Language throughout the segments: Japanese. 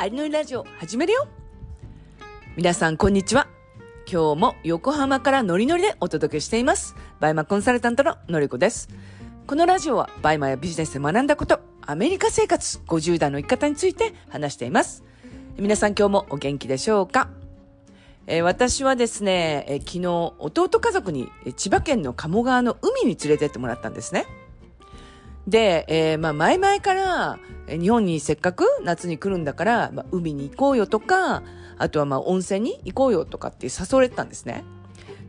アリのりラジオ始めるよ皆さんこんにちは。今日も横浜からノリノリでお届けしています。 BUYMAコンサルタントののりこです。このラジオは BUYMAやビジネスで学んだこと、アメリカ生活50代の生き方について話しています。皆さん今日もお元気でしょうか？えー私はですね、えー昨日弟家族にえ千葉県の鴨川の海に連れてってもらったんですね。で、えーまあ前々から、日本にせっかく夏に来るんだから、まあ、海に行こうよとか、あとはまあ温泉に行こうよとかって誘われてたんですね。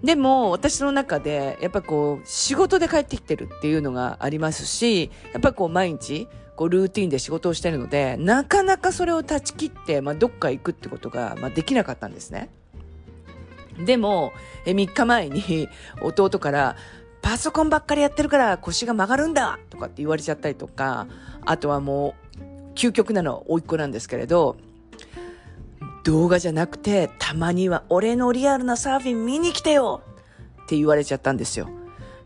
でも私の中でやっぱこう仕事で帰ってきてるっていうのがありますし、やっぱこう毎日こうルーティンで仕事をしてるので、なかなかそれを断ち切って、まあどっか行くってことが、まあできなかったんですね。でも、え3日前に弟から、パソコンばっかりやってるから腰が曲がるんだとかって言われちゃったりとか、あとはもう、究極なのは甥っ子なんですけれど、動画じゃなくて、たまには俺のリアルなサーフィン見に来てよって言われちゃったんですよ。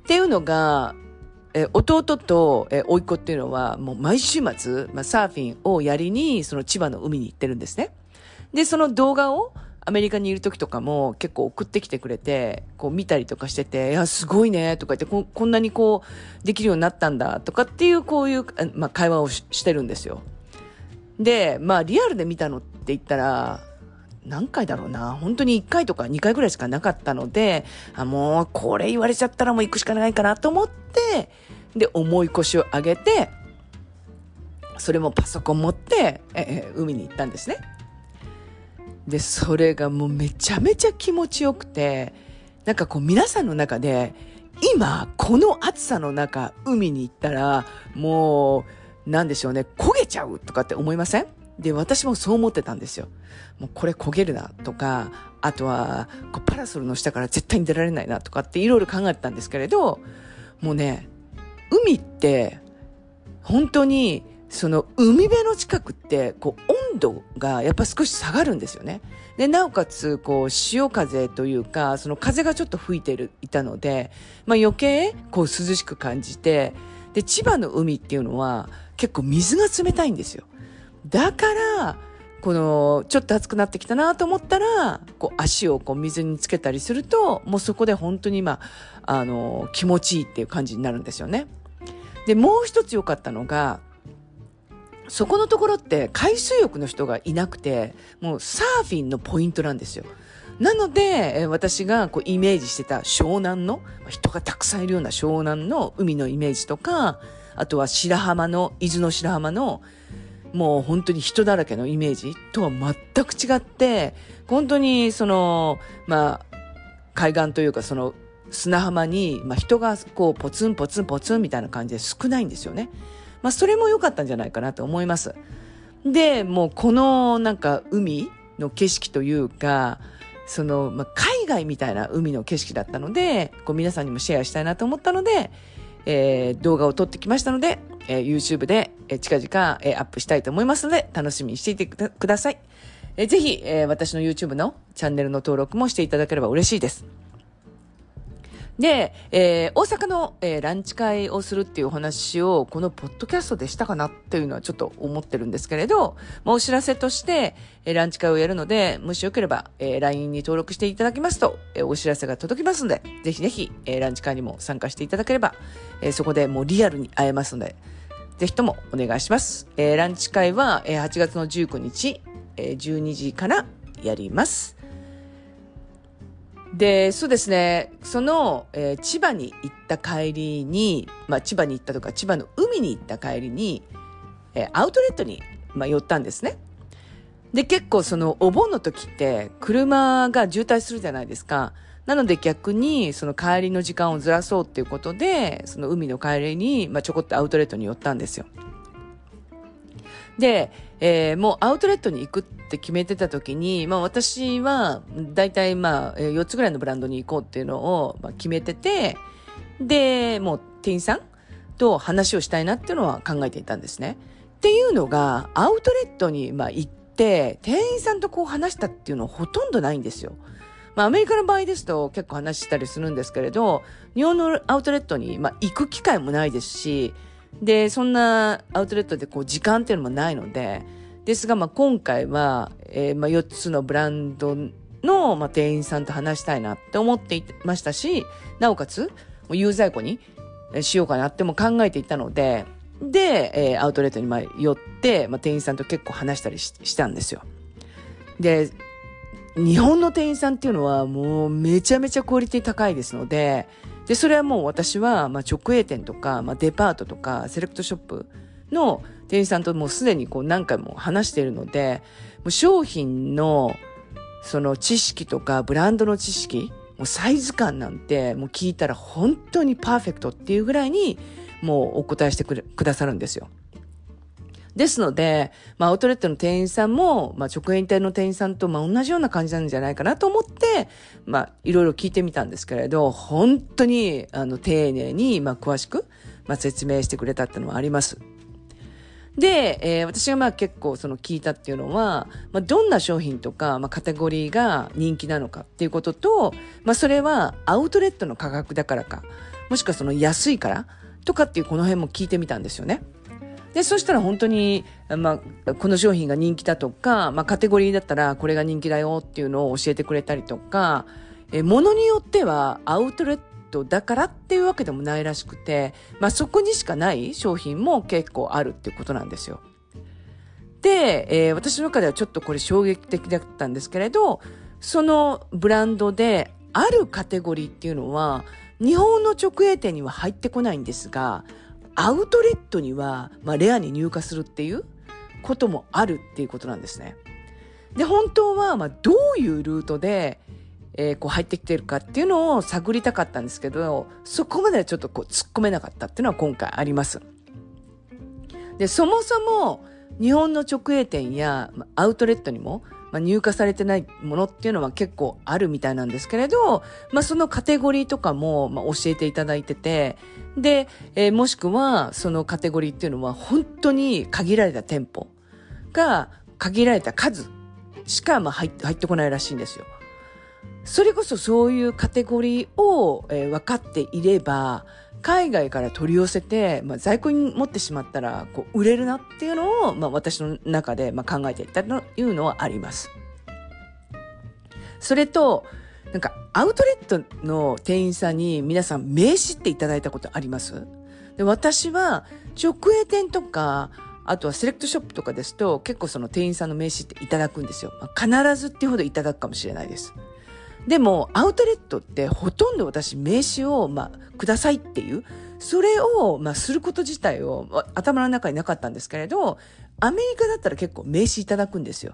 っていうのが、え弟とえ甥っ子っていうのはもう毎週末、まあ、サーフィンをやりにその千葉の海に行ってるんですね。で、その動画をアメリカにいる時とかも結構送ってきてくれて、こう見たりとかしてて、いや、すごいね、とか言ってこ、こんなにこう、できるようになったんだ、とかっていうこういう、まあ、会話をししてるんですよ。で、まあ、リアルで見たのって言ったら、何回だろうな。本当に1回とか2回ぐらいしかなかったので、あ、もう、これ言われちゃったらもう行くしかないかなと思って、で、重い腰を上げて、それもパソコン持って、ええ海に行ったんですね。で、それがもうめちゃめちゃ気持ちよくて、なんかこう皆さんの中で、今、この暑さの中、海に行ったら、もう、なんでしょうね、焦げちゃうとかって思いません？で、私もそう思ってたんですよ。もうこれ焦げるなとか、あとは、こうパラソルの下から絶対に出られないなとかっていろいろ考えてたんですけれど、もうね、海って、本当に、その海辺の近くって、こう温度がやっぱ少し下がるんですよね。で、なおかつ、こう潮風というか、その風がちょっと吹いてる、いたので、まあ余計、こう涼しく感じて、で、千葉の海っていうのは結構水が冷たいんですよ。だから、この、ちょっと暑くなってきたなと思ったら、こう足をこう水につけたりすると、もうそこで本当にまあ、あの、気持ちいいっていう感じになるんですよね。で、もう一つ良かったのが、そこのところって海水浴の人がいなくて、もうサーフィンのポイントなんですよ。なので、私がこうイメージしてた湘南の、人がたくさんいるような湘南の海のイメージとか、あとは白浜の、伊豆の白浜の、もう本当に人だらけのイメージとは全く違って、本当にその、まあ、海岸というかその砂浜に、まあ、人がこうポツンポツンポツンみたいな感じで少ないんですよね。まあ、それも良かったんじゃないかなと思います。で、もうこのなんか海の景色というか、その、まあ、海外みたいな海の景色だったので、こう皆さんにもシェアしたいなと思ったので、えー動画を撮ってきましたので、えー YouTube で、えー近々、えーアップしたいと思いますので、楽しみにしていてください。えーぜひ、えー私の YouTube のチャンネルの登録もしていただければ嬉しいです。で、えー大阪の、えーランチ会をするっていうお話を、このポッドキャストでしたかなっていうのはちょっと思ってるんですけれど、まあ、お知らせとして、えーランチ会をやるので、もしよければ、えー LINE に登録していただきますと、えーお知らせが届きますので、ぜひぜひ、えーランチ会にも参加していただければ、えーそこでもうリアルに会えますので、ぜひともお願いします。えーランチ会は、えー8月の19日、えー12時からやります。で、そうですね、その、えー千葉に行った帰りに、まあ千葉に行ったとか、千葉の海に行った帰りに、えーアウトレットに、まあ、寄ったんですね。で、結構そのお盆の時って車が渋滞するじゃないですか。なので逆にその帰りの時間をずらそうっていうことで、その海の帰りに、まあ、ちょこっとアウトレットに寄ったんですよ。で、えーもうアウトレットに行くって決めてた時に、まあ私は大体まあ4つぐらいのブランドに行こうっていうのを決めてて、で、もう店員さんと話をしたいなっていうのは考えていたんですね。っていうのが、アウトレットにまあ行って、店員さんとこう話したっていうのはほとんどないんですよ。まあアメリカの場合ですと結構話したりするんですけれど、日本のアウトレットにまあ行く機会もないですし、で、そんなアウトレットでこう時間っていうのもないので、ですが、まあ、今回は、えー、まあ、4つのブランドの、まあ、店員さんと話したいなって思っていましたし、なおかつ、有在庫にしようかなっても考えていたので、で、えー、アウトレットにま寄って、まあ、店員さんと結構話したりしたんですよ。で、日本の店員さんっていうのはもうめちゃめちゃクオリティ高いですので、で、それはもう私は、まあ、直営店とか、まあ、デパートとか、セレクトショップの店員さんともうすでにこう何回も話しているので、もう商品のその知識とかブランドの知識、もうサイズ感なんてもう聞いたら本当にパーフェクトっていうぐらいにもうお答えしてくださるんですよ。ですので、まあ、アウトレットの店員さんも、まあ、直営店の店員さんと、まあ、同じような感じなんじゃないかなと思って、まあ、いろいろ聞いてみたんですけれど、本当に、あの、丁寧に、まあ、詳しく、まあ、説明してくれたっていうのはあります。で、えー、私がまあ結構その聞いたっていうのは、まあ、どんな商品とか、まあ、カテゴリーが人気なのかっていうことと、まあ、それはアウトレットの価格だからか、もしくはその安いからとかっていうこの辺も聞いてみたんですよね。で、そしたら本当に、まあ、この商品が人気だとか、まあ、カテゴリーだったらこれが人気だよっていうのを教えてくれたりとか、え、ものによってはアウトレットだからっていうわけでもないらしくて、まあ、そこにしかない商品も結構あるっていうことなんですよ。で、えー、私の中ではちょっとこれ衝撃的だったんですけれど、そのブランドであるカテゴリーっていうのは、日本の直営店には入ってこないんですが、アウトレットには、まあ、レアに入荷するっていうこともあるっていうことなんですね。で、本当は、まあ、どういうルートで、えー、こう入ってきてるかっていうのを探りたかったんですけど、そこまではちょっとこう突っ込めなかったっていうのは今回あります。で、そもそも日本の直営店やアウトレットにも、まあ、入荷されてないものっていうのは結構あるみたいなんですけれど、まあ、そのカテゴリーとかも、まあ、教えていただいてて、で、えー、もしくはそのカテゴリーっていうのは本当に限られた店舗が限られた数しかまあ入ってこないらしいんですよ。それこそそういうカテゴリーを、えー、分かっていれば、海外から取り寄せて、まあ、在庫に持ってしまったら、こう、売れるなっていうのを、まあ、私の中で、まあ、考えていたというのはあります。それと、なんか、アウトレットの店員さんに皆さん名刺っていただいたことあります？で私は、直営店とか、あとはセレクトショップとかですと、結構その店員さんの名刺っていただくんですよ。まあ、必ずっていうほどいただくかもしれないです。でも、アウトレットってほとんど私名刺を、まあ、くださいっていう、それを、まあ、すること自体を頭の中になかったんですけれど、アメリカだったら結構名刺いただくんですよ。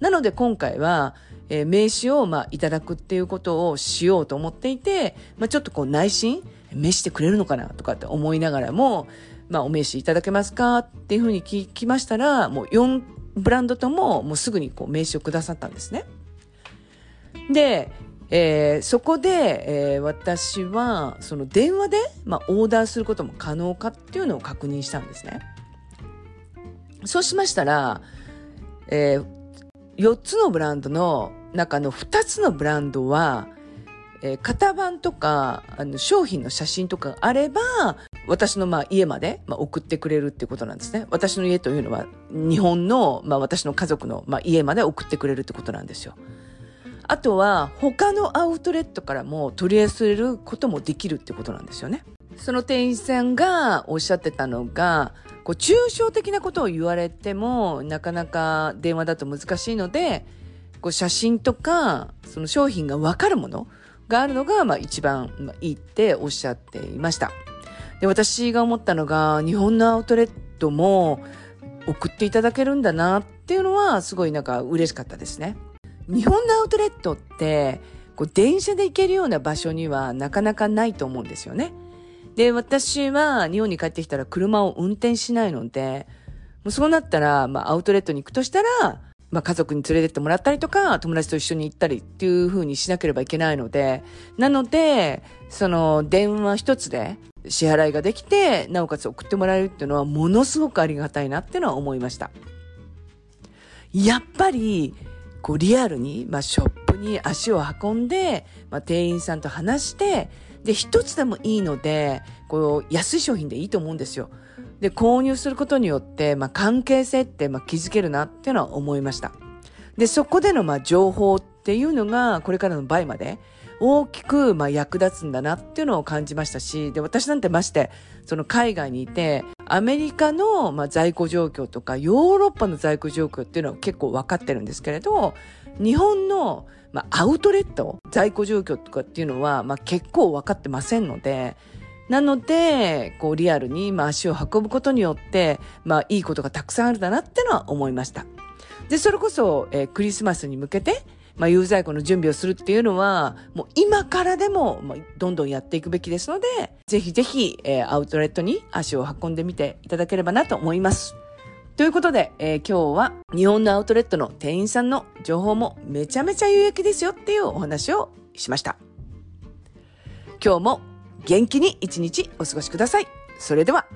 なので今回は、えー、名刺を、まあ、いただくっていうことをしようと思っていて、まあ、ちょっとこう内心、名刺してくれるのかなとかって思いながらも、まあ、お名刺いただけますかっていうふうに聞きましたら、もう4ブランドとももうすぐにこう名刺をくださったんですね。で、えー、そこで、えー、私はその電話で、まあ、オーダーすることも可能かっていうのを確認したんですね。そうしましたら、えー、4つのブランドの中の2つのブランドは、えー、型番とかあの商品の写真とかがあれば私のまあ家まで、まあ、送ってくれるっていうことなんですね。私の家というのは日本の、まあ、私の家族の、まあ、家まで送ってくれるってことなんですよ。あとは他のアウトレットからも取り寄せることもできるってことなんですよね。その店員さんがおっしゃってたのが、こう抽象的なことを言われてもなかなか電話だと難しいので、こう写真とかその商品がわかるものがあるのがまあ一番いいっておっしゃっていました。で、私が思ったのが日本のアウトレットも送っていただけるんだなっていうのはすごいなんか嬉しかったですね。日本のアウトレットって、こう電車で行けるような場所にはなかなかないと思うんですよね。で、私は日本に帰ってきたら車を運転しないので、もうそうなったら、まあアウトレットに行くとしたら、まあ家族に連れてってもらったりとか、友達と一緒に行ったりっていう風にしなければいけないので、なので、その電話一つで支払いができて、なおかつ送ってもらえるっていうのはものすごくありがたいなってのは思いました。やっぱり、こうリアルに、まあ、ショップに足を運んで、まあ、店員さんと話して、で、一つでもいいので、こう、安い商品でいいと思うんですよ。で、購入することによって、まあ、関係性って、まあ、築けるなっていうのは思いました。で、そこでの、まあ、情報っていうのが、これからの倍まで、大きく、まあ、役立つんだなっていうのを感じましたし、で、私なんてまして、その海外にいて、アメリカの、まあ、在庫状況とか、ヨーロッパの在庫状況っていうのは結構分かってるんですけれど、日本の、まあ、アウトレット、在庫状況とかっていうのは、まあ、結構分かってませんので、なので、こう、リアルに、まあ、足を運ぶことによって、まあ、いいことがたくさんあるだなってのは思いました。で、それこそ、えー、クリスマスに向けて、まあ、有罪庫の準備をするっていうのは、もう今からでも、ま、どんどんやっていくべきですので、ぜひぜひ、えー、アウトレットに足を運んでみていただければなと思います。ということで、えー、今日は日本のアウトレットの店員さんの情報もめちゃめちゃ有益ですよっていうお話をしました。今日も元気に一日お過ごしください。それでは。